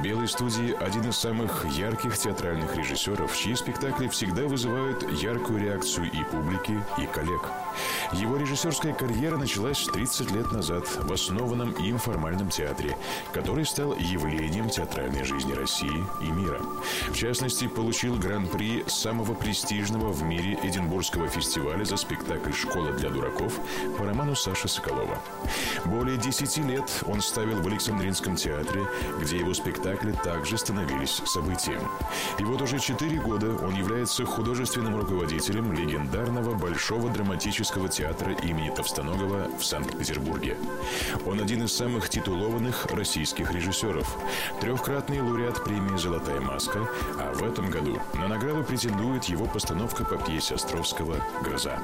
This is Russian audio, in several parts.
В «Белой студии» один из самых ярких театральных режиссеров, чьи спектакли всегда вызывают яркую реакцию и публики, и коллег – его режиссерская карьера началась 30 лет назад в основанном им формальном театре, который стал явлением театральной жизни России и мира. В частности, получил гран-при самого престижного в мире Эдинбургского фестиваля за спектакль «Школа для дураков» по роману Саши Соколова. Более 10 лет он ставил в Александринском театре, где его спектакли также становились событием. И вот уже 4 года он является художественным руководителем легендарного Большого драматического театра имени Товстоногова в Санкт-Петербурге. Он один из самых титулованных российских режиссеров. Трехкратный лауреат премии «Золотая маска», а в этом году на награду претендует его постановка по пьесе Островского «Гроза».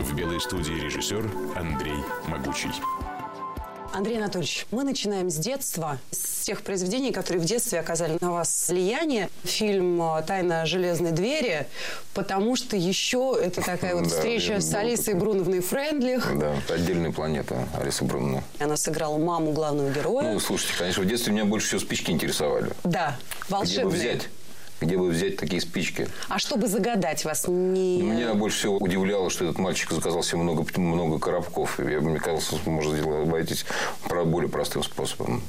В белой студии режиссер Андрей Могучий. Андрей Анатольевич, мы начинаем с детства, с тех произведений, которые в детстве оказали на вас влияние. Фильм э, «Тайна железной двери», потому что еще это такая вот встреча с Алисой Бруновной Френдлих. Да, отдельная планета Алиса Бруновна. Она сыграла маму главного героя. Ну, слушайте, конечно, в детстве меня больше всего спички интересовали. Да, волшебные. Где бы взять? Где бы взять такие спички. А чтобы загадать вас не... Меня больше всего удивляло, что этот мальчик заказал себе много, много коробков. Я, мне казалось, можно сделать, обойтись про более простым способом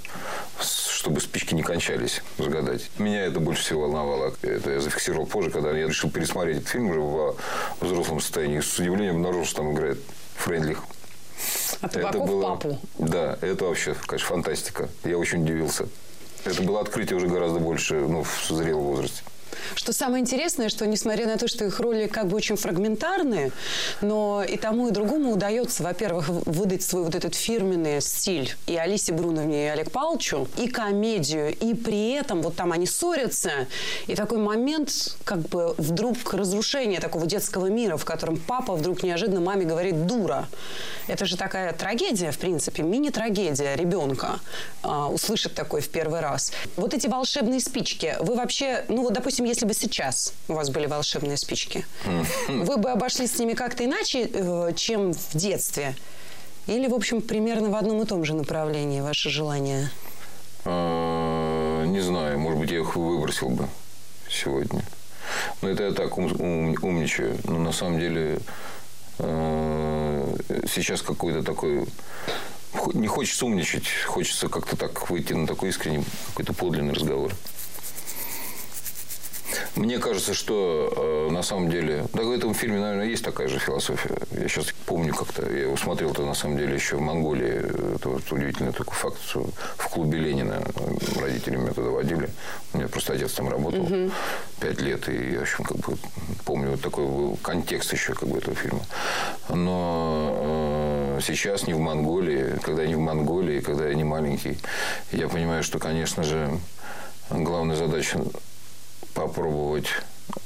чтобы спички не кончались, загадать. Меня это больше всего волновало. Это я зафиксировал позже, когда я решил пересмотреть этот фильм уже в взрослом состоянии. С удивлением обнаружил, что там играет Френдлих. А это было... папу. Да, это вообще, конечно, фантастика. Я очень удивился. Это было открытие уже гораздо больше ну, в зрелом возрасте. Что самое интересное, что несмотря на то, что их роли как бы очень фрагментарные, но и тому, и другому удается, во-первых, выдать свой вот этот фирменный стиль и Алисе Бруновне, и Олег Палчу, и комедию, и при этом вот там они ссорятся, и такой момент как бы вдруг разрушения такого детского мира, в котором папа вдруг неожиданно маме говорит «дура». Это же такая трагедия, в принципе, мини-трагедия ребенка а, услышать такой в первый раз. Вот эти волшебные спички, вы вообще, ну вот, допустим, если бы сейчас у вас были волшебные спички, вы бы обошлись с ними как-то иначе, э, чем в детстве? Или, в общем, примерно в одном и том же направлении ваше желание? А, не знаю. Может быть, я их выбросил бы сегодня. Но это я так ум, ум, умничаю. Но на самом деле э, сейчас какой-то такой не хочется умничать, хочется как-то так выйти на такой искренний, какой-то подлинный разговор. Мне кажется, что э, на самом деле... Да, в этом фильме, наверное, есть такая же философия. Я сейчас помню как-то. Я его смотрел на самом деле еще в Монголии. Это вот удивительный такой факт, что в клубе Ленина родители меня туда водили. У меня просто отец там работал угу. пять лет. И я, в общем, как бы помню вот такой контекст еще как бы этого фильма. Но э, сейчас не в Монголии, когда я не в Монголии, когда я не маленький, я понимаю, что, конечно же, главная задача попробовать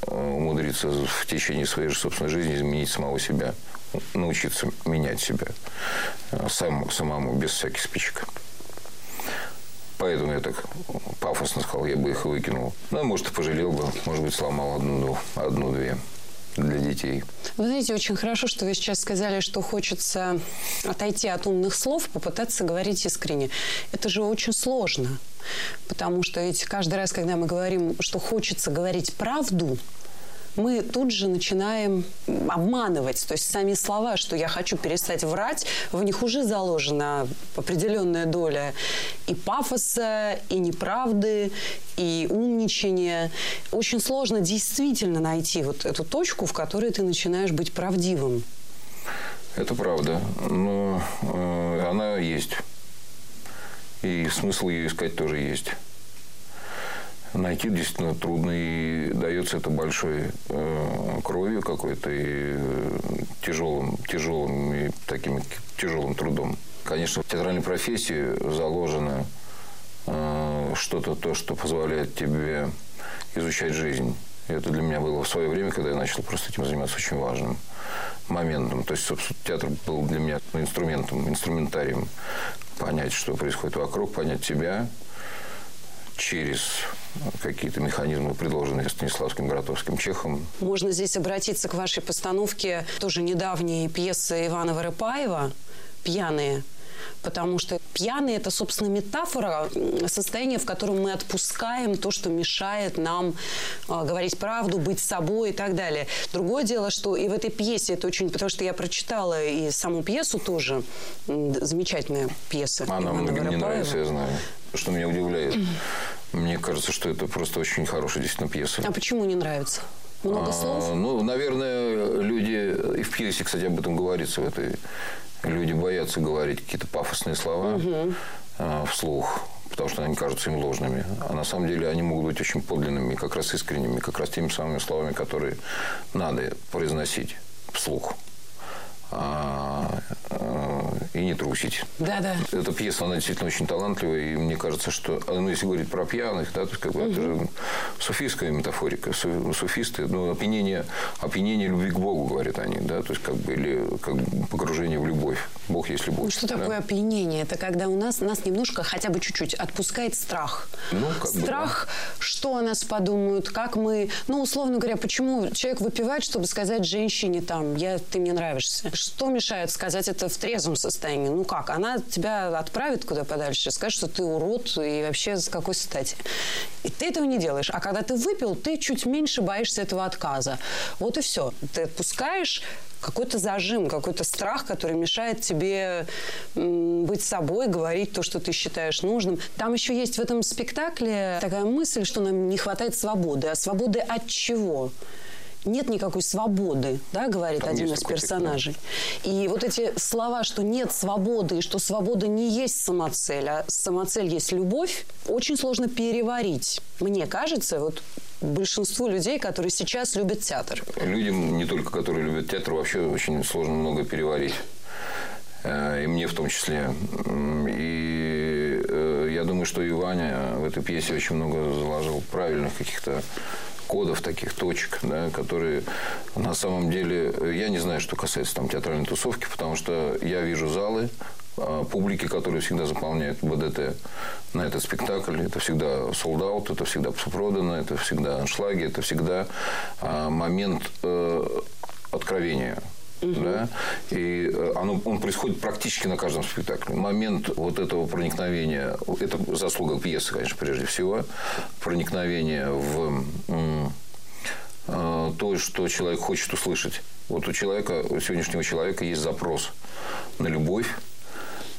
э, умудриться в течение своей же собственной жизни изменить самого себя, научиться менять себя э, сам, самому, без всяких спичек. Поэтому я так пафосно сказал, я бы их выкинул. Ну, может, и пожалел бы, может быть, сломал одну-две. Одну, для детей. Вы знаете, очень хорошо, что вы сейчас сказали, что хочется отойти от умных слов, попытаться говорить искренне. Это же очень сложно. Потому что ведь каждый раз, когда мы говорим, что хочется говорить правду, мы тут же начинаем обманывать. То есть сами слова, что я хочу перестать врать, в них уже заложена определенная доля и пафоса, и неправды, и умничания. Очень сложно действительно найти вот эту точку, в которой ты начинаешь быть правдивым. Это правда, но э, она есть. И смысл ее искать тоже есть. Найти действительно трудно, и дается это большой э, кровью какой-то, и э, тяжелым, тяжелым, и таким тяжелым трудом. Конечно, в театральной профессии заложено э, что-то, то, что позволяет тебе изучать жизнь. И это для меня было в свое время, когда я начал просто этим заниматься, очень важным моментом. То есть, собственно, театр был для меня инструментом, инструментарием понять, что происходит вокруг, понять себя через какие-то механизмы, предложенные Станиславским Гротовским Чехом. Можно здесь обратиться к вашей постановке тоже недавней пьесы Ивана Воропаева «Пьяные», потому что пьяный – это, собственно, метафора состояния, в котором мы отпускаем то, что мешает нам э, говорить правду, быть собой и так далее. Другое дело, что и в этой пьесе это очень... Потому что я прочитала и саму пьесу тоже. Замечательная пьеса. Она Ивана многим не нравится, я знаю. Что меня удивляет. Мне кажется, что это просто очень хорошая действительно пьеса. А почему не нравится? Много А, слов? Ну, наверное, люди, и в пьесе, кстати, об этом говорится в этой, люди боятся говорить какие-то пафосные слова а, вслух, потому что они кажутся им ложными. А на самом деле они могут быть очень подлинными, как раз искренними, как раз теми самыми словами, которые надо произносить вслух. А, а, и не трусить. Да-да. Эта пьеса, она действительно очень талантливая, и мне кажется, что, а, ну, если говорить про пьяных, да, то есть, как бы, это же суфийская метафорика, су- суфисты, ну, опьянение, опьянение любви к Богу, говорят они, да, то есть, как бы, или как бы погружение в любовь. Бог есть любовь. Ну, что да. такое опьянение? Это когда у нас, нас немножко, хотя бы чуть-чуть, отпускает страх. Ну, как бы, страх, что о нас подумают, как мы... Ну, условно говоря, почему человек выпивает, чтобы сказать женщине там, я, ты мне нравишься. Что мешает сказать это в трезвом состоянии? Ну как? Она тебя отправит куда подальше, скажет, что ты урод и вообще с какой стати. И ты этого не делаешь. А когда ты выпил, ты чуть меньше боишься этого отказа. Вот и все. Ты отпускаешь какой-то зажим, какой-то страх, который мешает тебе быть собой, говорить то, что ты считаешь нужным. Там еще есть в этом спектакле такая мысль, что нам не хватает свободы. А свободы от чего? Нет никакой свободы, да, говорит Там один из персонажей. И вот эти слова, что нет свободы, и что свобода не есть самоцель, а самоцель есть любовь, очень сложно переварить. Мне кажется, вот большинству людей, которые сейчас любят театр. Людям, не только которые любят театр, вообще очень сложно много переварить. Э, И мне в том числе. И э, я думаю, что и Ваня в этой пьесе очень много заложил правильных каких-то кодов, таких точек, да, которые на самом деле... э, Я не знаю, что касается там театральной тусовки, потому что я вижу залы, а, публики, которые всегда заполняют БДТ на этот спектакль. Это всегда солдат, это всегда продано, это всегда аншлаги, это всегда а, момент э, откровения. Да? И э, оно, он происходит практически на каждом спектакле. Момент вот этого проникновения, это заслуга пьесы, конечно, прежде всего, проникновения в э, то, что человек хочет услышать. Вот у человека, у сегодняшнего человека есть запрос на любовь,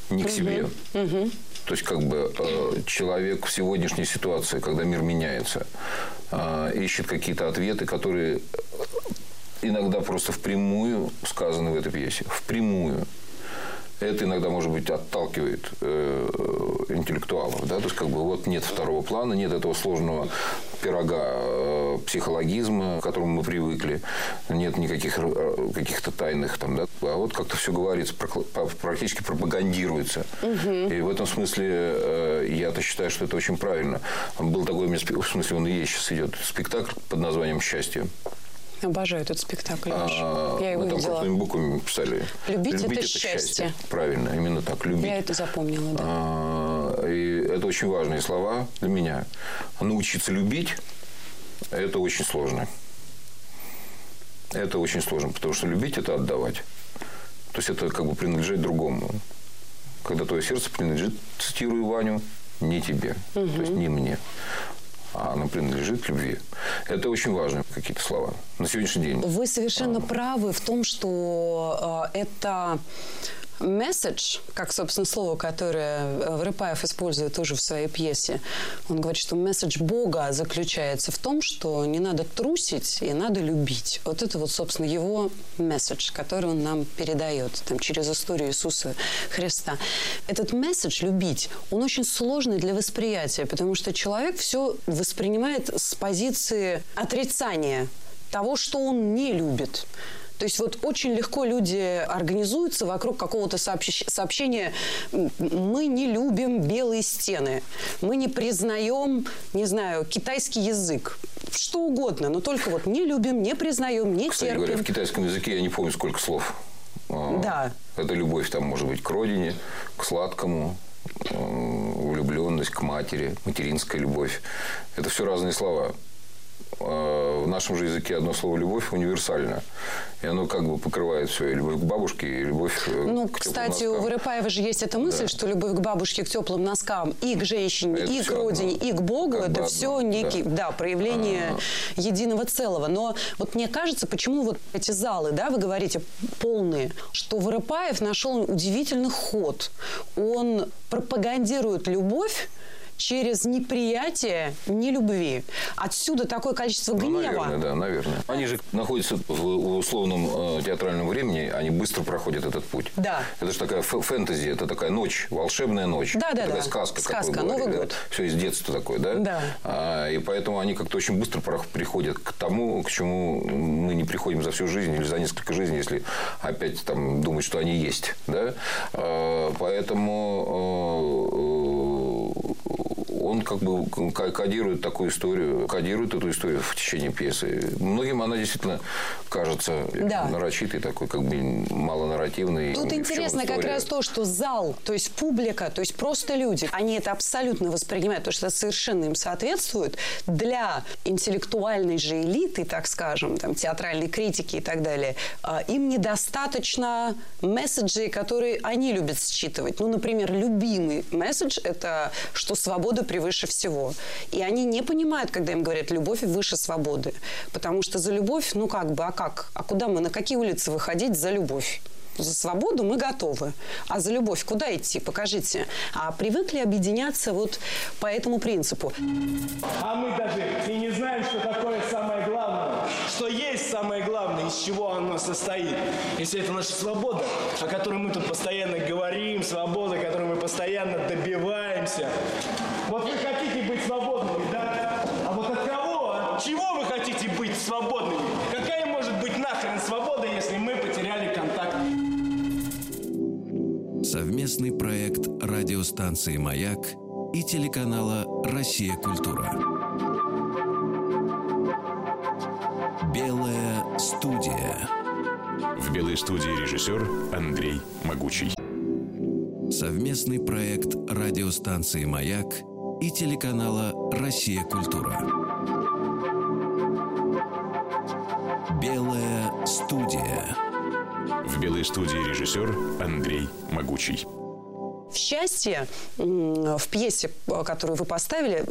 не к себе. То есть, как бы э, человек в сегодняшней ситуации, когда мир меняется, ищет какие-то ответы, которые иногда просто впрямую сказаны в этой пьесе. Впрямую. Это иногда, может быть, отталкивает э, интеллектуалов. Да? То есть, как бы, вот нет второго плана, нет этого сложного пирога э, психологизма, к которому мы привыкли. Нет никаких э, каких-то тайных там, да. А вот как-то все говорится, практически пропагандируется. И в этом смысле э, я-то считаю, что это очень правильно. Был такой, в смысле, он и есть сейчас идет, спектакль под названием «Счастье». Обожаю этот спектакль. А, Я его мы там видела. крупными буквами писали. Любить это счастье. Правильно, именно так. Любить. Я это запомнила, да. А, и это очень важные слова для меня. Научиться любить – это очень сложно. Это очень сложно, потому что любить – это отдавать. То есть, это как бы принадлежать другому. Когда твое сердце принадлежит, цитирую Ваню, не тебе, то есть не мне, а оно принадлежит любви. Это очень важные какие-то слова на сегодняшний день. Вы совершенно правы в том, что э, это Message, как, собственно, слово, которое Воропаев использует тоже в своей пьесе, он говорит, что месседж Бога заключается в том, что не надо трусить и надо любить. Вот это вот, собственно, его месседж, который он нам передает там, через историю Иисуса Христа. Этот месседж «любить», он очень сложный для восприятия, потому что человек все воспринимает с позиции отрицания того, что он не любит. То есть вот очень легко люди организуются вокруг какого-то сообщ... сообщения «мы не любим белые стены», «мы не признаем, не знаю, китайский язык», что угодно, но только вот не любим, не признаем, не Кстати терпим. говоря, в китайском языке я не помню, сколько слов. А, Да. Это любовь там может быть к родине, к сладкому, влюбленность к матери, материнская любовь. Это все разные слова. А В нашем же языке одно слово «любовь» универсально. И оно как бы покрывает все. И любовь к бабушке, и любовь э, Ну, к кстати, у носкам. Воропаева же есть эта мысль, Да. что любовь к бабушке, к теплым носкам и к женщине, Это и к родине, одно. и к Богу, Как бы это одно, все да. некий, да, проявление единого целого. Но вот мне кажется, почему вот эти залы, да, вы говорите, полные, что Воропаев нашел удивительный ход. Он пропагандирует любовь через неприятие нелюбви. Отсюда такое количество Ну, гнева. наверное, да, наверное. Они же находятся в, условном э, театральном времени, они быстро проходят этот путь. Да. Это же такая фэ- фэнтези, это такая ночь, волшебная ночь. Да, да, такая да. сказка, как Сказка, вы Новый говорили, год. да? Все из детства такое, да? Да. А, и поэтому они как-то очень быстро приходят к тому, к чему мы не приходим за всю жизнь или за несколько жизней, если опять там думать, что они есть, да? А, поэтому э, он как бы кодирует такую историю, кодирует эту историю в течение пьесы. Многим она действительно кажется Да. нарочитой такой, как бы малонарративной. Тут интересно как раз то, что зал, то есть публика, то есть просто люди, они это абсолютно воспринимают, потому что это совершенно им соответствует. Для интеллектуальной же элиты, так скажем, там, театральной критики и так далее, а, им недостаточно месседжей, которые они любят считывать. Ну, например, любимый месседж – это что свобода превыше всего. И они не понимают, когда им говорят «любовь выше свободы». Потому что за любовь, ну как бы, а как? А куда мы, на какие улицы выходить за любовь? За свободу мы готовы. А за любовь куда идти? Покажите. А привыкли объединяться вот по этому принципу. А мы даже и не знаем, что такое самое главное. Что есть самое главное, из чего оно состоит. Если это наша свобода, о которой мы тут постоянно говорим, свобода, которой мы постоянно добиваемся. Вот вы хотите быть свободными, да? А вот от кого? От чего вы хотите быть свободными? Какая может быть нахрен свобода, если мы потеряли контакт? Совместный проект радиостанции «Маяк» и телеканала «Россия. Культура». Белая студия. В белой студии режиссер Андрей Могучий. Совместный проект радиостанции «Маяк» и телеканала «Россия. Культура». Белая студия. В белой студии режиссер Андрей Могучий. «Счастье», в пьесе, э, которую вы поставили,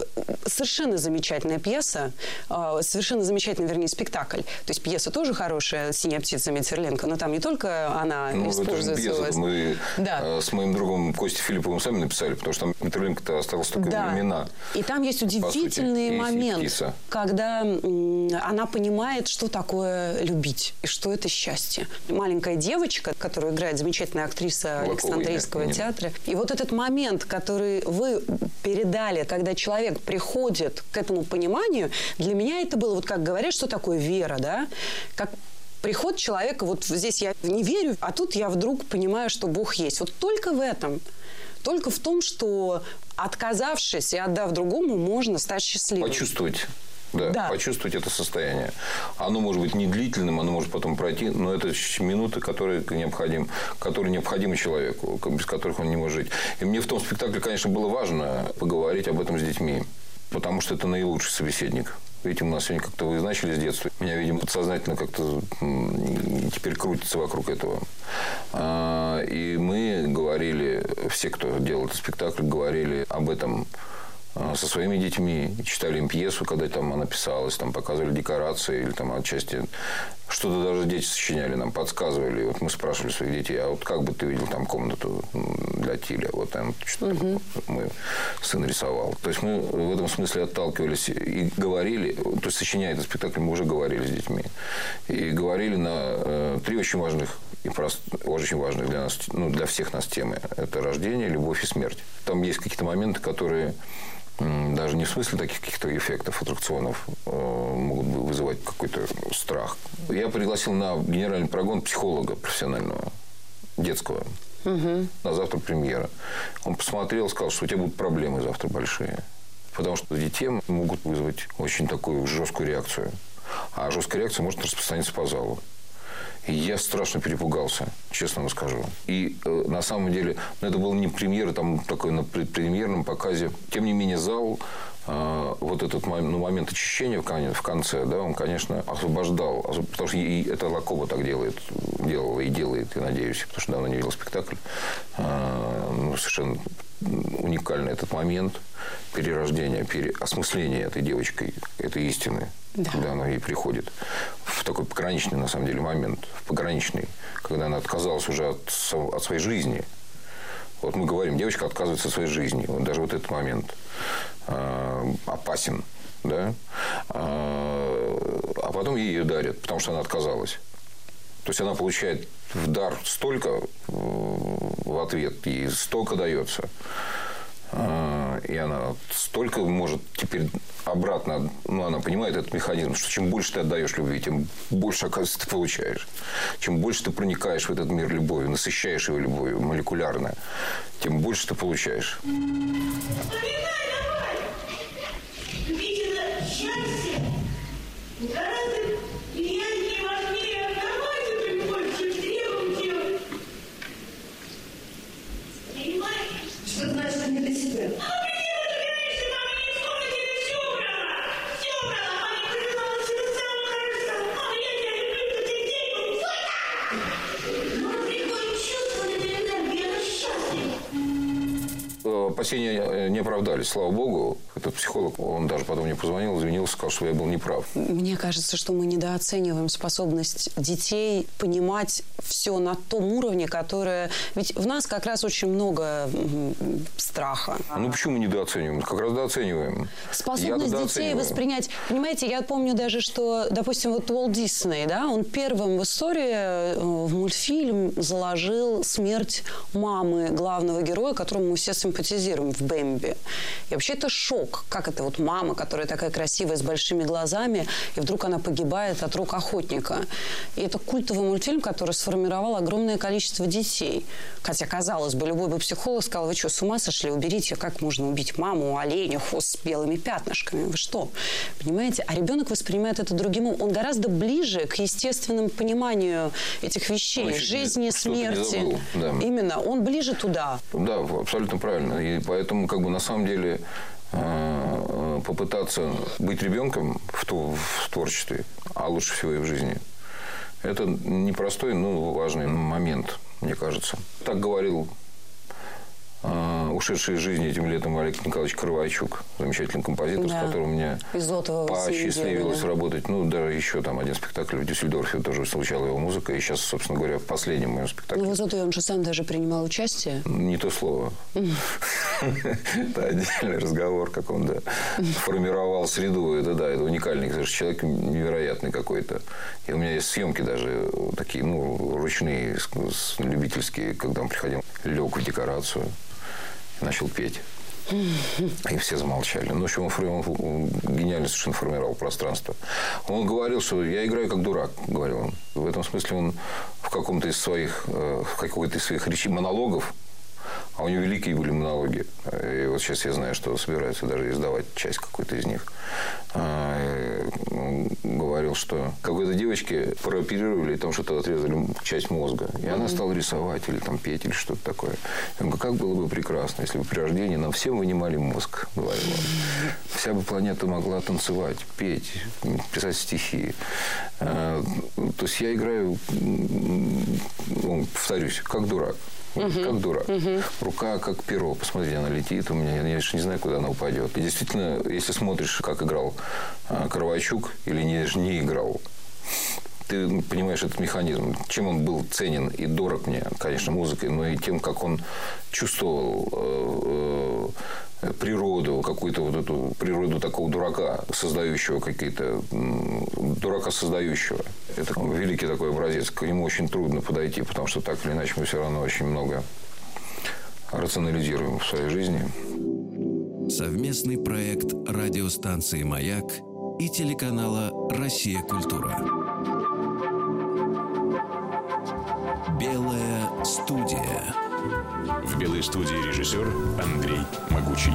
совершенно замечательная пьеса, э, совершенно замечательный, вернее, спектакль. То есть пьеса тоже хорошая, «Синяя птица» Метерленко, но там не только она Ну, это используется. у пьеса мы Да. э, с моим другом Костей Филипповым сами написали, потому что там Митроленко-то осталось только Да. имена. И там есть сути, удивительный есть и момент, птица. когда она понимает, что такое любить и что это счастье. Маленькая девочка, которую играет замечательная актриса Кулакова Александрийского театра. И вот этот момент, который вы передали, когда человек приходит к этому пониманию, для меня это было, вот как говорят, что такое вера, да? Как приход человека, вот здесь я не верю, а тут я вдруг понимаю, что Бог есть. Вот только в этом. Только в том, что отказавшись и отдав другому, можно стать счастливым. Почувствовать. Да, Да. почувствовать это состояние. Оно может быть не длительным, оно может потом пройти, но это минуты, которые необходимы, которые необходимы человеку, без которых он не может жить. И мне в том спектакле, конечно, было важно поговорить об этом с детьми, потому что это наилучший собеседник. Видите, у нас сегодня как-то вы начали с детства. Меня, видимо, подсознательно как-то теперь крутится вокруг этого. А, И мы говорили, все, кто делал этот спектакль, говорили об этом со своими детьми, читали им пьесу, когда там она писалась, там показывали декорации или там отчасти что-то даже дети сочиняли, нам подсказывали. Вот мы спрашивали своих детей, а вот как бы ты видел там комнату для Тиля? Вот там что-то угу. мы сын рисовал. То есть мы в этом смысле отталкивались и говорили, то есть сочиняя этот спектакль, мы уже говорили с детьми. И говорили на э, три очень важных и прост, очень важных для нас, ну, для всех нас темы. Это рождение, любовь и смерть. Там есть какие-то моменты, которые даже не в смысле таких каких-то эффектов, аттракционов, э, могут вызывать какой-то страх. Я пригласил на генеральный прогон психолога профессионального, детского. Угу. На завтра премьера. Он посмотрел, сказал, что у тебя будут проблемы завтра большие. Потому что детей могут вызвать очень такую жесткую реакцию. А жесткая реакция может распространиться по залу. Я страшно перепугался, честно вам скажу. И э, на самом деле, ну, это был не премьера, там такой на премьерном показе. Тем не менее, зал э, вот этот ну, момент очищения в, в конце, да, он, конечно, освобождал. Потому что и это Лакоба так делает, делала и делает, я надеюсь, потому что давно не видел спектакль. Э, ну, совершенно уникальный этот момент перерождения, переосмысления этой девочкой, этой истины да. когда она ей приходит. В такой пограничный, на самом деле, момент. В пограничный. Когда она отказалась уже от, от своей жизни. Вот мы говорим, девочка отказывается от своей жизни. Вот даже вот этот момент э, опасен. Да? А, а потом ей ее дарят, потому что она отказалась. То есть она получает в дар столько в ответ, и столько дается. А, и она столько может теперь обратно, ну, она понимает этот механизм, что чем больше ты отдаешь любви, тем больше, оказывается, ты получаешь. Чем больше ты проникаешь в этот мир любовью, насыщаешь его любовью молекулярно, тем больше ты получаешь. Опасения э, не оправдались, слава богу. Этот психолог, он даже потом мне позвонил, извинился, сказал, что я был неправ. Мне кажется, что мы недооцениваем способность детей понимать все на том уровне, которое... Ведь в нас как раз очень много страха. Ну, почему недооцениваем? Как раз дооцениваем. Способность детей воспринять... Понимаете, я помню даже, что, допустим, вот Уолт Дисней, да, он первым в истории э, в мультфильм заложил смерть мамы главного героя, которому мы все симпатизируем в Бэмби. И вообще это шок. Как это вот мама, которая такая красивая, с большими глазами, и вдруг она погибает от рук охотника. И это культовый мультфильм, который сформировал огромное количество детей. Хотя, казалось бы, любой бы психолог сказал, вы что, с ума сошли? Уберите, как можно убить маму, оленя, хвост с белыми пятнышками? Вы что? Понимаете? А ребенок воспринимает это другим. Он гораздо ближе к естественному пониманию этих вещей. Он жизни, смерти. Да. Именно. Он ближе туда. Да, абсолютно правильно. И поэтому, как бы, на самом деле, э, попытаться быть ребенком в, в творчестве, а лучше всего и в жизни, это непростой, но важный момент, мне кажется. Так говорил ушедший из жизни этим летом Олег Николаевич Кровайчук, замечательный композитор, да. с которым мне посчастливилось работать. Ну, да, еще там один спектакль в Дюссельдорфе тоже звучала его музыка. И сейчас, собственно говоря, в последнем моем спектакле. Ну, в Изотове он же сам даже принимал участие. Не то слово. Это отдельный разговор, как он да, формировал среду. Это да, это уникальный человек невероятный какой-то. И у меня есть съемки даже такие, ну, ручные, любительские, когда он приходил, лег в декорацию начал петь. И все замолчали. Ну, в общем, он, гениально совершенно формировал пространство. Он говорил, что я играю как дурак, говорил он. В этом смысле он в каком-то из своих, э, в какой-то из своих речей, монологов, а у него великие были монологи. И вот сейчас я знаю, что собираются даже издавать часть какой-то из них. А, он говорил, что какой-то девочке прооперировали, там что-то отрезали часть мозга. И она стала рисовать или там петь или что-то такое. Я говорю, как было бы прекрасно, если бы при рождении нам всем вынимали мозг, говорил он. Вся бы планета могла танцевать, петь, писать стихи. А, то есть я играю, ну, повторюсь, как дурак. Как дурак. Рука как перо. Посмотрите, она летит у меня. Я даже не знаю, куда она упадет. И действительно, если смотришь, как играл а, Кровачук или не, не играл, ты понимаешь этот механизм. Чем он был ценен и дорог мне, конечно, музыкой, но и тем, как он чувствовал э, э, природу, какую-то вот эту природу такого дурака, создающего какие-то... Дурака создающего. Это великий такой образец. К нему очень трудно подойти, потому что так или иначе мы все равно очень много рационализируем в своей жизни. Совместный проект радиостанции «Маяк» и телеканала «Россия. Культура». Белая студия. В белой студии режиссер Андрей Могучий.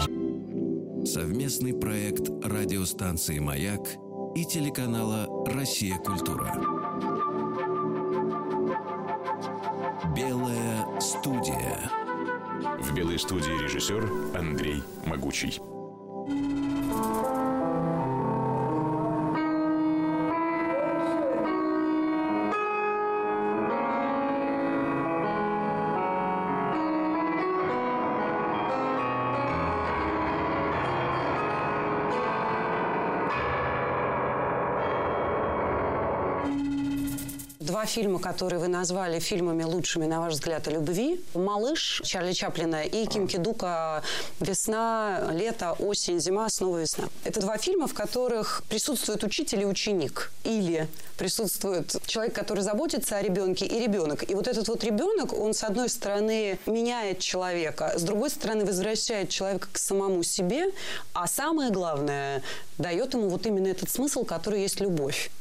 Совместный проект радиостанции «Маяк» и телеканала «Россия. Культура». Белая студия. В белой студии режиссер Андрей Могучий. Два фильма, которые вы назвали фильмами лучшими, на ваш взгляд, о любви. «Малыш» Чарли Чаплина и Ким Кидука «Весна», «Лето», «Осень», «Зима», снова «Весна». Это два фильма, в которых присутствует учитель и ученик. Или присутствует человек, который заботится о ребенке, и ребенок. И вот этот вот ребенок, он, с одной стороны, меняет человека, с другой стороны, возвращает человека к самому себе, а самое главное, дает ему вот именно этот смысл, который есть любовь.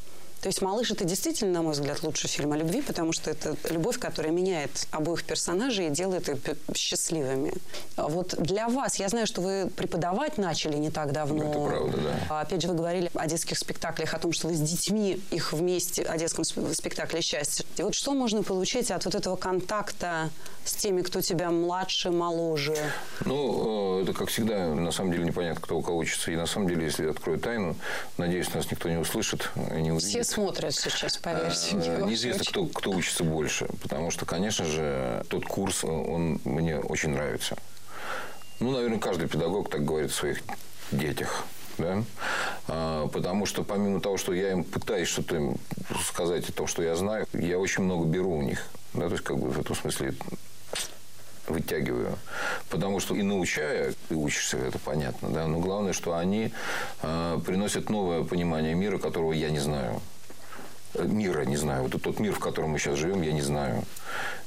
То есть «Малыш» — это действительно, на мой взгляд, лучший фильм о любви, потому что это любовь, которая меняет обоих персонажей и делает их счастливыми. А вот для вас, я знаю, что вы преподавать начали не так давно. Это правда, да. Опять же, вы говорили о детских спектаклях, о том, что вы с детьми их вместе, о детском спектакле «Счастье». И вот что можно получить от вот этого контакта с теми, кто тебя младше, моложе? Ну, э, это, как всегда, на самом деле непонятно, кто у кого учится. И на самом деле, если открою тайну, надеюсь, нас никто не услышит и не увидит. Все смотрят сейчас, поверьте мне. Э, неизвестно, кто, кто учится больше. Потому что, конечно же, тот курс, он мне очень нравится. Ну, наверное, каждый педагог так говорит о своих детях. Да? А, потому что помимо того, что я им пытаюсь что-то им сказать о том, что я знаю, я очень много беру у них. Да? То есть, как бы в этом смысле вытягиваю. Потому что и научая, ты учишься, это понятно, да, но главное, что они э, приносят новое понимание мира, которого я не знаю. Мира не знаю. Вот тот мир, в котором мы сейчас живем, я не знаю.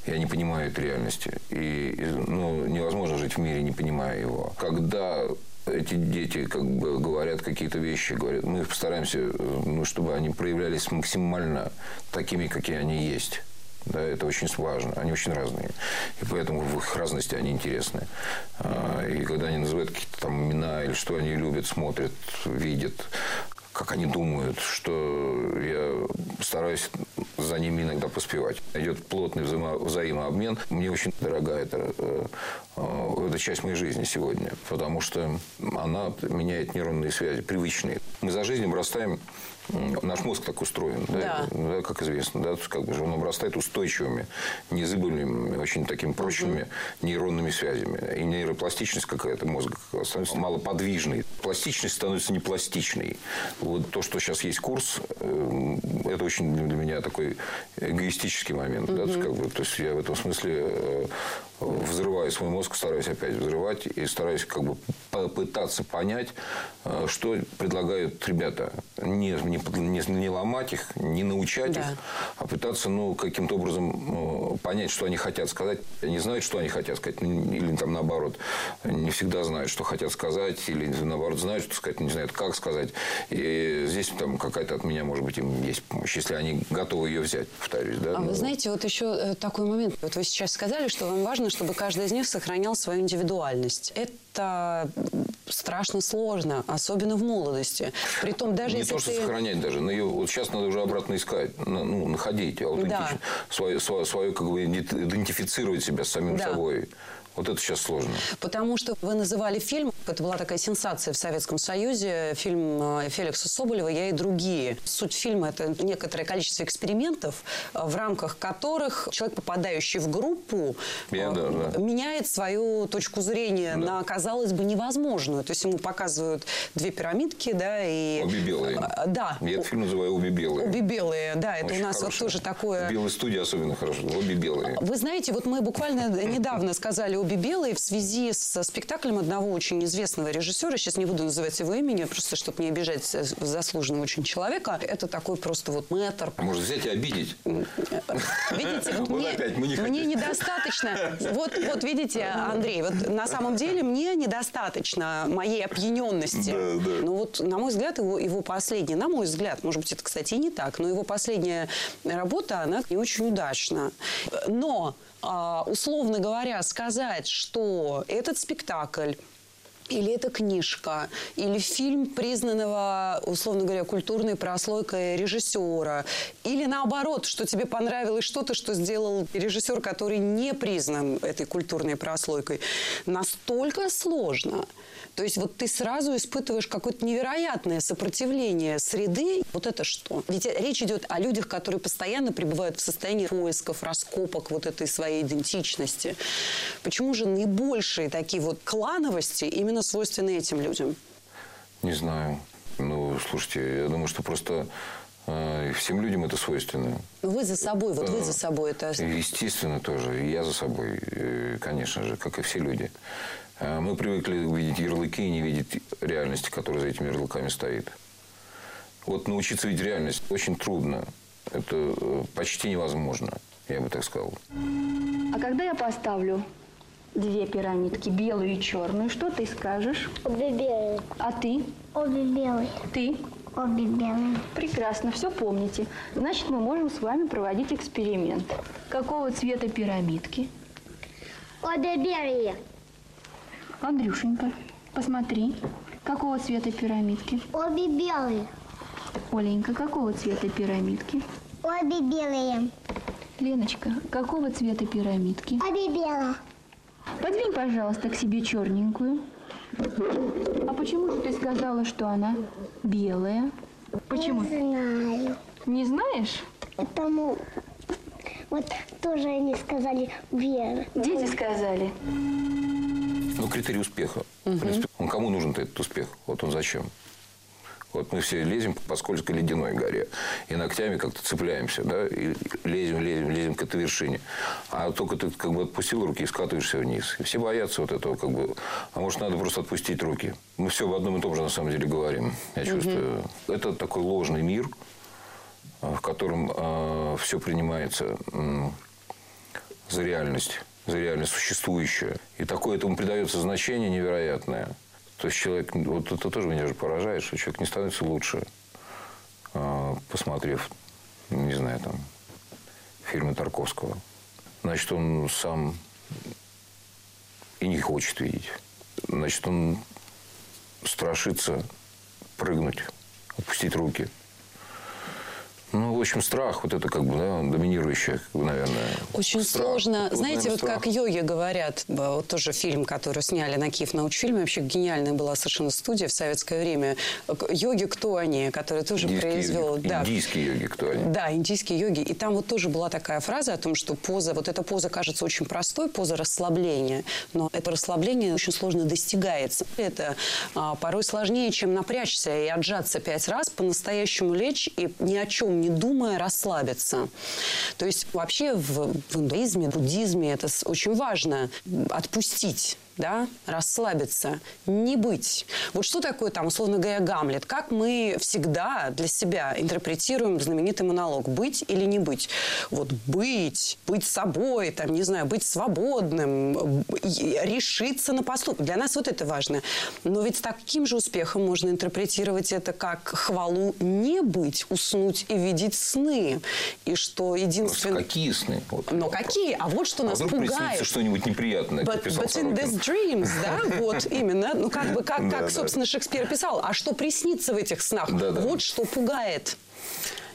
Я не понимаю этой реальности. И, и ну, невозможно жить в мире, не понимая его. Когда эти дети как бы говорят какие-то вещи, говорят, мы постараемся, ну, чтобы они проявлялись максимально такими, какие они есть. Да, это очень важно. Они очень разные. И поэтому в их разности они интересны. А, и когда они называют какие-то там имена или что они любят, смотрят, видят, как они думают, что я стараюсь за ними иногда поспевать. Идет плотный взаимо взаимообмен. Мне очень дорога эта, э, э, эта часть моей жизни сегодня, потому что она меняет нейронные связи, привычные. Мы за жизнь обрастаем Наш мозг так устроен, да, да. да как известно, да, как бы он обрастает устойчивыми, незыбываемыми, очень такими прочными угу. нейронными связями. И нейропластичность какая-то мозга становится малоподвижной. Пластичность становится непластичной. Вот то, что сейчас есть курс, э, это очень для меня такой эгоистический момент. Угу. Да, как бы, то есть я в этом смысле э, взрываю свой мозг, стараюсь опять взрывать и стараюсь как бы попытаться понять, э, что предлагают ребята. Не, не, не, ломать их, не научать да. их, а пытаться ну, каким-то образом э, понять, что они хотят сказать. Они знают, что они хотят сказать, или там наоборот, не всегда знают, что хотят сказать, или наоборот знают, что сказать, не знают, как сказать. И здесь там какая-то от меня, может быть, им есть помощь, если они готовы ее взять, повторюсь. Да? А ну, вы знаете, вот еще э, такой момент. Вот вы сейчас сказали, что вам важно, чтобы каждый из них сохранял свою индивидуальность. Это страшно сложно, особенно в молодости. Притом даже Не если то, что ты... сохранять даже, но ее вот сейчас надо уже обратно искать, ну, находить аутентично, Да. свою, свою, свою, как бы идент- идентифицировать себя с самим Да. собой. Вот это сейчас сложно. Потому что вы называли фильм, это была такая сенсация в Советском Союзе, фильм э, Феликса Соболева «Я и другие». Суть фильма – это некоторое количество экспериментов, э, в рамках которых человек, попадающий в группу, Я, э, да, да. меняет свою точку зрения на, казалось бы, невозможную. То есть ему показывают две пирамидки, да, и... Обе белые. Э, Да. Я этот фильм называю «Обе белые». Обе белые, да, это Очень у нас вот хорошее. тоже такое... В белой студии особенно хорошо. Обе белые. Вы знаете, вот мы буквально недавно сказали обе белые в связи с спектаклем одного очень известного режиссера. Сейчас не буду называть его имени, просто чтобы не обижать заслуженного очень человека. Это такой просто вот мэтр. А может взять и обидеть? Видите, вот, Вот мне, опять мы не мне недостаточно. Вот, вот видите, Андрей, вот на самом деле мне недостаточно моей опьяненности. Да, да. Ну вот, на мой взгляд, его, его последняя, на мой взгляд, может быть, это, кстати, и не так, но его последняя работа, она не очень удачна. Но, а, условно говоря, сказать, что этот спектакль или это книжка, или фильм признанного, условно говоря, культурной прослойкой режиссера, или наоборот, что тебе понравилось что-то, что сделал режиссер, который не признан этой культурной прослойкой, настолько сложно. То есть вот ты сразу испытываешь какое-то невероятное сопротивление среды. Вот это что? Ведь речь идет о людях, которые постоянно пребывают в состоянии поисков, раскопок вот этой своей идентичности. Почему же наибольшие такие вот клановости именно свойственны этим людям? Не знаю. Ну, слушайте, я думаю, что просто э, всем людям это свойственно. Вы за собой, вот вы за собой это... Естественно, тоже. И я за собой, э, конечно же, как и все люди. Э, Мы привыкли видеть ярлыки и не видеть реальности, которая за этими ярлыками стоит. Вот научиться видеть реальность очень трудно. Это э, почти невозможно, я бы так сказал. А когда я поставлю две пирамидки, белую и черную, что ты скажешь? Обе белые. А ты? Обе белые. Ты? Обе белые. Прекрасно, все помните. Значит, мы можем с вами проводить эксперимент. Какого цвета пирамидки? Обе белые. Андрюшенька, посмотри. Какого цвета пирамидки? Обе белые. Оленька, какого цвета пирамидки? Обе белые. Леночка, какого цвета пирамидки? Обе белые. Подвинь, пожалуйста, к себе черненькую. А почему же ты сказала, что она белая? Почему? Не знаю. Не знаешь? Потому вот тоже они сказали вера. Дети сказали. Ну, критерий успеха. В принципе, он кому нужен этот успех? Вот он зачем? Вот мы все лезем по скользкой ледяной горе. И ногтями как-то цепляемся, да, и лезем, лезем, лезем к этой вершине. А только ты как бы отпустил руки и скатываешься вниз. И все боятся вот этого как бы. А может, надо просто отпустить руки. Мы все в одном и том же на самом деле говорим. Я чувствую. Это такой ложный мир, э, в котором все принимается м, за реальность, за реальность существующую. И такое этому придается значение невероятное. То есть человек, вот это тоже меня же поражает, что человек не становится лучше, а, посмотрев, не знаю, там, фильмы Тарковского. Значит, он сам и не хочет видеть. Значит, он страшится прыгнуть, опустить руки. Ну, в общем, страх, вот это как бы, да, доминирующее, как бы, наверное. Очень страх. сложно. Вот, Знаете, наверное, вот страх. как йоги говорят, б- вот тоже фильм, который сняли на Киев научфильме, вообще гениальная была совершенно студия в советское время. К- Йоги кто они, который тоже Индийские произвел... йоги. Да, Индийские йоги, кто они? Да, индийские йоги. И там вот тоже была такая фраза о том, что поза, вот эта поза кажется очень простой, поза расслабления, но это расслабление очень сложно достигается. Это а, порой сложнее, чем напрячься и отжаться пять раз, по-настоящему лечь и ни о чем не думая расслабиться. То есть вообще в, в индуизме, буддизме это очень важно отпустить да, расслабиться, не быть. Вот что такое там, условно говоря, Гамлет? Как мы всегда для себя интерпретируем знаменитый монолог «быть или не быть». Вот быть, быть собой, там, не знаю, быть свободным, решиться на поступок. Для нас вот это важно. Но ведь с таким же успехом можно интерпретировать это как хвалу не быть, уснуть и видеть сны. И что единственное... Какие сны? Вот Но вопрос. какие? А вот что А нас пугает. что-нибудь неприятное, But, писал but in this Сорокин. Dreams, да, вот именно, ну как бы, как, как собственно, Шекспир писал, а что приснится в этих снах? Вот что пугает.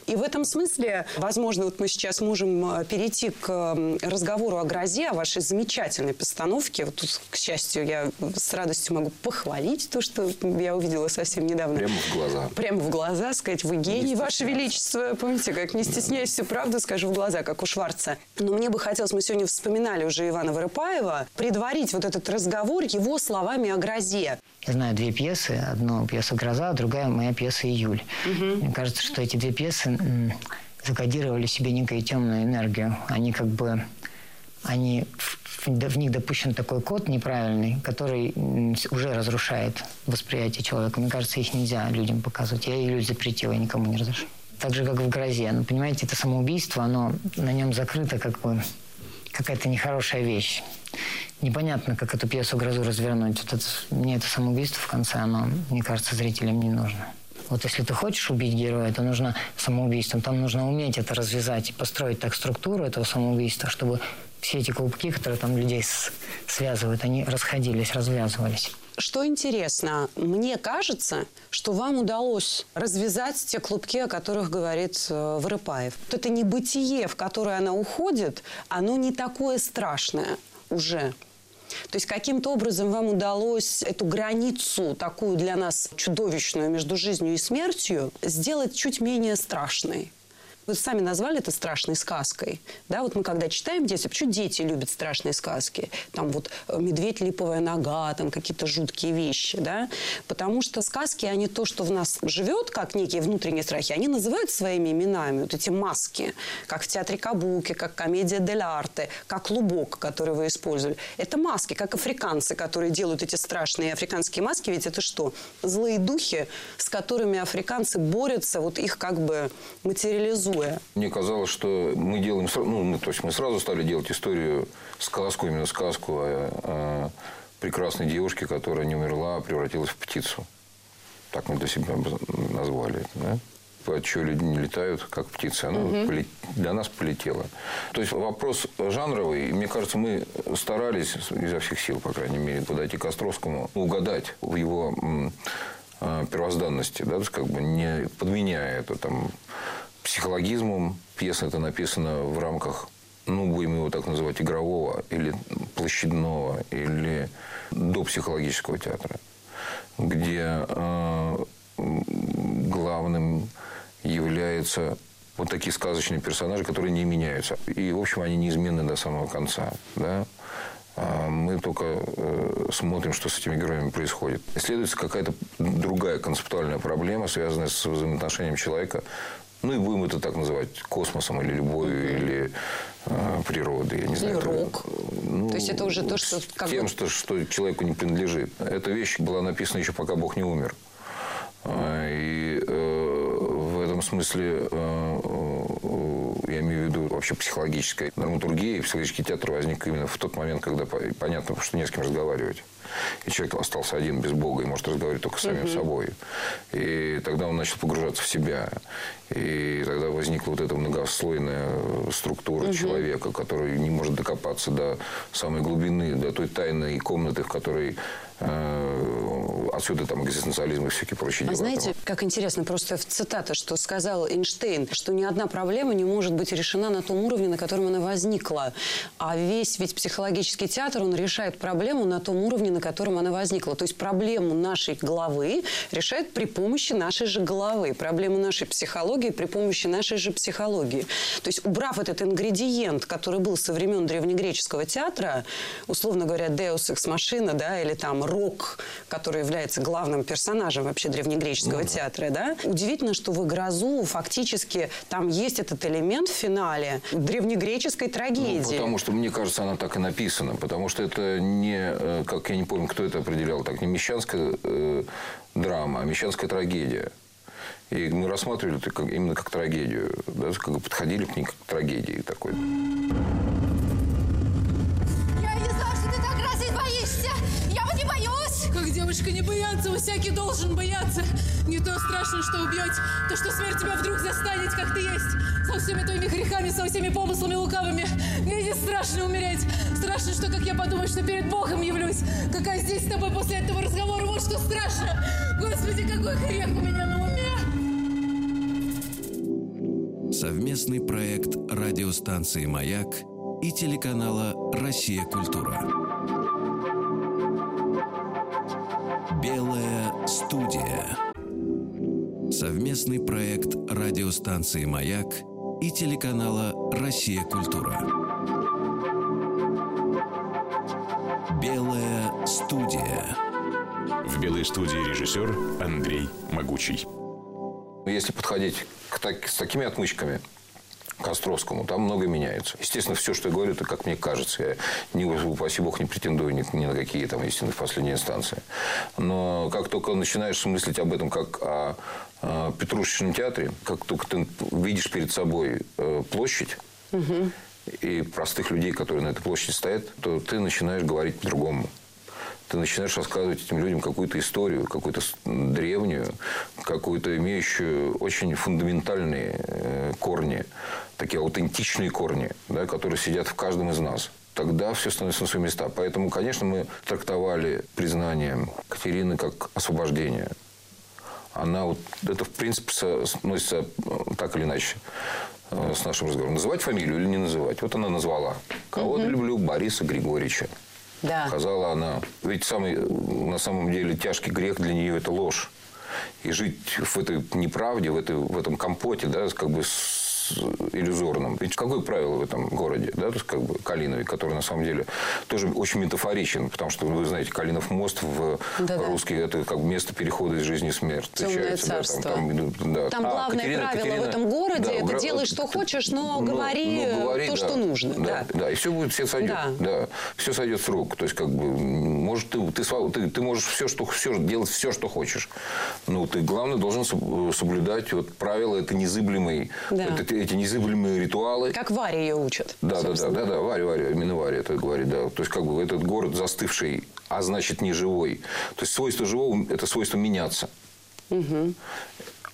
И в этом смысле, возможно, вот мы сейчас можем э, перейти к м, разговору о грозе, о вашей замечательной постановке. Вот тут, к счастью, я с радостью могу похвалить то, что я увидела совсем недавно. Прямо в глаза. Прямо в глаза, сказать, вы гений, Ваше Величество. Помните, как не стесняюсь всю правду, скажу в глаза, как у Шварца. Но мне бы хотелось, мы сегодня вспоминали уже Ивана Воропаева, предварить вот этот разговор его словами о грозе. Я знаю две пьесы. Одну пьесу «Гроза», а другая моя пьеса «Июль». Мне кажется, что эти две пьесы закодировали в себе некую темную энергию. Они как бы... Они, в, в них допущен такой код неправильный, который уже разрушает восприятие человека. Мне кажется, их нельзя людям показывать. Я «Июль» запретила, я никому не разрешу. Так же, как в «Грозе». Ну, понимаете, это самоубийство, оно на нем закрыто как бы какая-то нехорошая вещь. Непонятно, как эту пьесу «Грозу» развернуть. Вот это, мне это самоубийство в конце, оно, мне кажется, зрителям не нужно. Вот если ты хочешь убить героя, то нужно самоубийством. Там нужно уметь это развязать и построить так структуру этого самоубийства, чтобы все эти клубки, которые там людей связывают, они расходились, развязывались. Что интересно, мне кажется, что вам удалось развязать те клубки, о которых говорит э, Воропаев. Вот это небытие, в которое она уходит, оно не такое страшное уже. То есть каким-то образом вам удалось эту границу, такую для нас чудовищную между жизнью и смертью, сделать чуть менее страшной. Вы сами назвали это страшной сказкой. Да, вот мы когда читаем детям, почему дети любят страшные сказки? Там вот э, медведь, липовая нога, там какие-то жуткие вещи, да? Потому что сказки, они то, что в нас живет, как некие внутренние страхи, они называют своими именами, вот эти маски, как в театре Кабуки, как комедия дель арте, как лубок, который вы использовали. Это маски, как африканцы, которые делают эти страшные африканские маски, ведь это что? Злые духи, с которыми африканцы борются, вот их как бы материализуя. Мне казалось, что мы делаем, ну, мы, то есть мы сразу стали делать историю, сказку, именно сказку о, о прекрасной девушке, которая не умерла, а превратилась в птицу. Так мы для себя назвали это, да? Чё люди не летают, как птицы? Она поле- для нас полетела. То есть вопрос жанровый. Мне кажется, мы старались изо всех сил, по крайней мере, подойти к Островскому, угадать в его а, первозданности, да, то есть как бы не подменяя это там психологизмом. Пьеса это написана в рамках, ну, будем его так называть, игрового или площадного, или до психологического театра, где э, главным являются вот такие сказочные персонажи, которые не меняются. И, в общем, они неизменны до самого конца. Да? А мы только э, смотрим, что с этими героями происходит. Исследуется какая-то другая концептуальная проблема, связанная с взаимоотношением человека, ну и будем это так называть, космосом или любовью, или э, природой, я не знаю. это, рок. ну, То есть это уже то, что как тем, бы- что, что человеку не принадлежит. Эта вещь была написана еще пока Бог не умер. А, И э, в этом смысле, э, э, я имею в виду вообще психологическая драматургия, и психологический театр возник именно в тот момент, когда по- понятно, что не с кем разговаривать. И человек остался один без Бога и может разговаривать только с самим собой. И тогда он начал погружаться в себя. И тогда возникла вот эта многослойная структура человека, который не может докопаться до самой глубины, до той тайной комнаты, в которой э, отсюда там экзистенциализм и всякие прочие А дела. знаете, как интересно, просто в цитата, что сказал Эйнштейн, что ни одна проблема не может быть решена на том уровне, на котором она возникла. А весь ведь психологический театр, он решает проблему на том уровне, на котором она возникла. То есть проблему нашей головы решает при помощи нашей же головы. Проблему нашей психологии при помощи нашей же психологии. То есть убрав этот ингредиент, который был со времен древнегреческого театра, условно говоря, Deus Ex Machina, да, или там Рок, который является главным персонажем вообще древнегреческого театра, да, удивительно, что в «Грозу» фактически там есть этот элемент в финале древнегреческой трагедии. Ну, потому что, мне кажется, она так и написана. Потому что это не, э, как я не помню, кто это определял, так не мещанская э, драма, а мещанская трагедия. И мы рассматривали это как, именно как трагедию. Да, как бы подходили к ней как к трагедии такой. Девушка не бояться, у всякий должен бояться. Не то страшно, что убьете, то что смерть тебя вдруг застанет, как ты есть. со всеми твоими грехами, со всеми помыслами лукавыми. Мне не страшно умереть. Страшно, что как я подумаю, что перед Богом явлюсь. Какая здесь с тобой после этого разговора. Вот что страшно. Господи, какой грех у меня на уме. Совместный проект радиостанции «Маяк» и телеканала «Россия. Культура». Белая студия. Совместный проект радиостанции «Маяк» и телеканала «Россия. Культура». Белая студия. В белой студии режиссер Андрей Могучий. Если подходить к так, с такими отмычками Островскому, там многое меняется. Естественно, все, что я говорю, это как мне кажется. Я, не, упаси бог, не претендую ни, ни на какие там истины в последней инстанции. Но как только начинаешь мыслить об этом как о, о Петрушечном театре, как только ты видишь перед собой э, площадь, угу. и простых людей, которые на этой площади стоят, то ты начинаешь говорить по-другому ты начинаешь рассказывать этим людям какую-то историю, какую-то древнюю, какую-то имеющую очень фундаментальные э, корни, такие аутентичные корни, да, которые сидят в каждом из нас тогда все становится на свои места. Поэтому, конечно, мы трактовали признание Катерины как освобождение. Она вот, это, в принципе, сносится э, так или иначе э, с нашим разговором. Называть фамилию или не называть? Вот она назвала. Кого-то угу. люблю, Бориса Григорьевича. Да. Сказала она. Ведь самый, на самом деле тяжкий грех для нее – это ложь. И жить в этой неправде, в, этой, в этом компоте, да, как бы с иллюзорным. Ведь какое правило в этом городе, да, то есть как бы Калинове, который на самом деле тоже очень метафоричен, потому что вы знаете, Калинов мост в да -да. русский это как бы место перехода из жизни в смерть. Темное царство. Да, там, там, да. там а, главное Катерина, правило Катерина, в этом городе да, это делай, что хочешь, но ну, говори, ну, говори то, да, что нужно. Да, да. да, и все будет, все сойдет. Да. да. Все сойдет с рук. То есть, как бы, может, ты, ты, ты, ты можешь все, что, все, делать все, что хочешь. Но ты, главное, должен соблюдать вот, правила, это незыблемый, да. это, эти незыблемые ритуалы. Как Варя ее учат. Да, да, да, да, да, Варя, Варя, именно Варя это говорит, да. То есть, как бы этот город застывший, а значит не живой. То есть, свойство живого – это свойство меняться. Угу.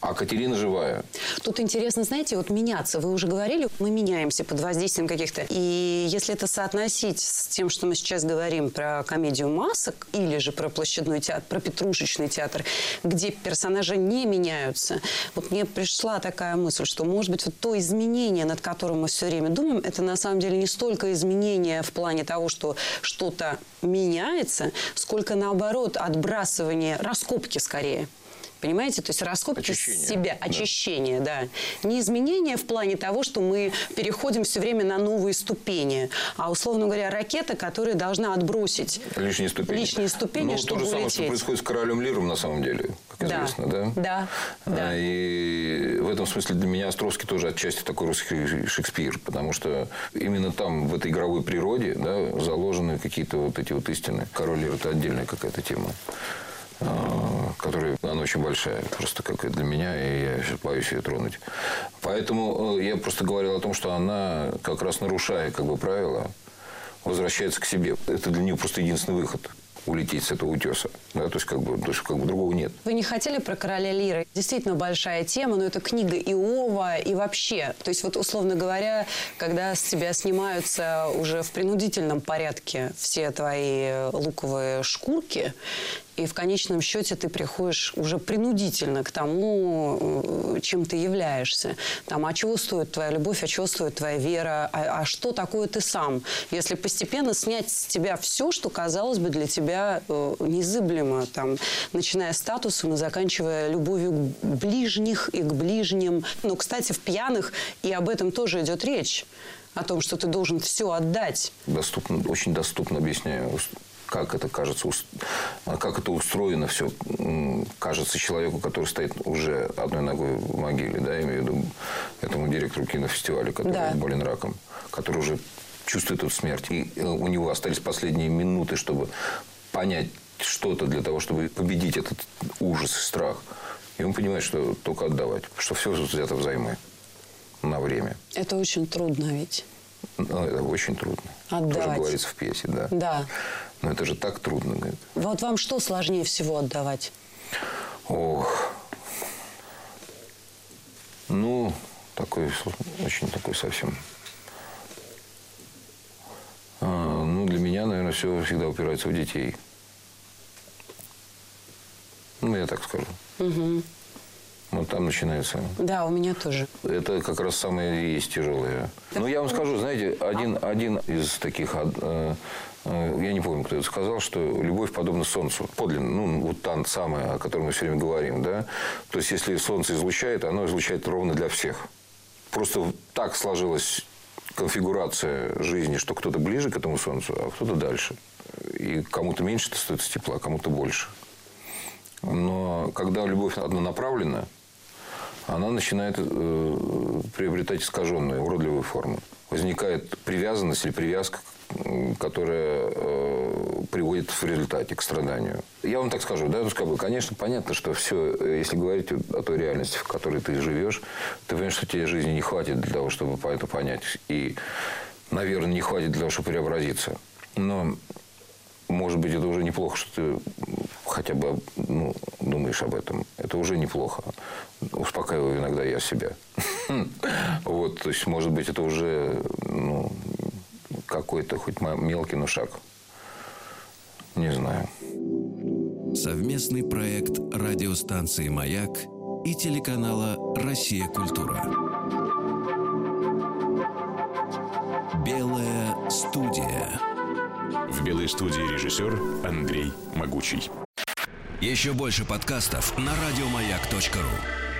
А Катерина живая. Тут интересно, знаете, вот меняться. Вы уже говорили, мы меняемся под воздействием каких-то. И если это соотносить с тем, что мы сейчас говорим про комедию масок, или же про площадной театр, про петрушечный театр, где персонажи не меняются, вот мне пришла такая мысль, что, может быть, вот то изменение, над которым мы все время думаем, это на самом деле не столько изменение в плане того, что что-то меняется, сколько, наоборот, отбрасывание, раскопки скорее. Понимаете? То есть раскопки очищение. себя, очищение, да. да. Не изменение в плане того, что мы переходим все время на новые ступени, а, условно говоря, ракета, которая должна отбросить лишние ступени, лишние ступени ну, чтобы то же самое, улететь. что происходит с королем Лиром, на самом деле, как да. известно, да? Да. да. А, и в этом смысле для меня Островский тоже отчасти такой русский Шекспир, потому что именно там, в этой игровой природе, да, заложены какие-то вот эти вот истины. Король Лир – это отдельная какая-то тема. А, которая, она очень большая, просто как и для меня, и я боюсь ее тронуть. Поэтому э, я просто говорил о том, что она, как раз нарушая как бы, правила, возвращается к себе. Это для нее просто единственный выход улететь с этого утеса. Да, то есть, как бы, то есть, как бы другого нет. Вы не хотели про короля Лиры? Действительно большая тема, но это книга Иова и вообще. То есть, вот, условно говоря, когда с тебя снимаются уже в принудительном порядке все твои луковые шкурки, и в конечном счете ты приходишь уже принудительно к тому, э, чем ты являешься. Там, а чего стоит твоя любовь, а чего стоит твоя вера, а, а что такое ты сам? Если постепенно снять с тебя все, что, казалось бы, для тебя э, незыблемо, там, начиная с статусом и заканчивая любовью к ближних и к ближним. Но, кстати, в пьяных и об этом тоже идет речь о том, что ты должен все отдать. Доступно, очень доступно объясняю как это кажется, как это устроено все, кажется человеку, который стоит уже одной ногой в могиле, да, я имею в виду этому директору кинофестиваля, который да. болен раком, который уже чувствует эту смерть. И э, у него остались последние минуты, чтобы понять что-то для того, чтобы победить этот ужас и страх. И он понимает, что только отдавать, что все взято взаймы на время. Это очень трудно ведь. Ну, это очень трудно. Отдавать. Тоже говорится в пьесе, да. Да. Но это же так трудно. Говорит. Вот вам что сложнее всего отдавать? Ох. Ну, такой, очень такой совсем. А, ну, для меня, наверное, все всегда упирается в детей. Ну, я так скажу. Угу. Вот там начинается. Да, у меня тоже. Это как раз самое и есть тяжелое. Ну, я вам скажу, знаете, один, один из таких, э, э, я не помню, кто это сказал, что любовь подобна солнцу. Подлинно, ну, вот та самая, о которой мы все время говорим, да. То есть, если солнце излучает, оно излучает ровно для всех. Просто так сложилась конфигурация жизни, что кто-то ближе к этому солнцу, а кто-то дальше. И кому-то меньше достается тепла, а кому-то больше. Но когда любовь однонаправленная, она начинает э, приобретать искаженную, уродливую форму. Возникает привязанность или привязка, которая э, приводит в результате к страданию. Я вам так скажу, да, ну, как бы, конечно, понятно, что все, если говорить о той реальности, в которой ты живешь, ты понимаешь, что тебе жизни не хватит для того, чтобы это понять. И, наверное, не хватит для того, чтобы преобразиться. Но может быть, это уже неплохо, что ты хотя бы ну, думаешь об этом. Это уже неплохо. Успокаиваю иногда я себя. Вот, то есть, может быть, это уже ну, какой-то хоть мелкий, но шаг. Не знаю. Совместный проект радиостанции «Маяк» и телеканала «Россия. Культура». Белая студия. В белой студии режиссер Андрей Могучий. Еще больше подкастов на радиомаяк.ру.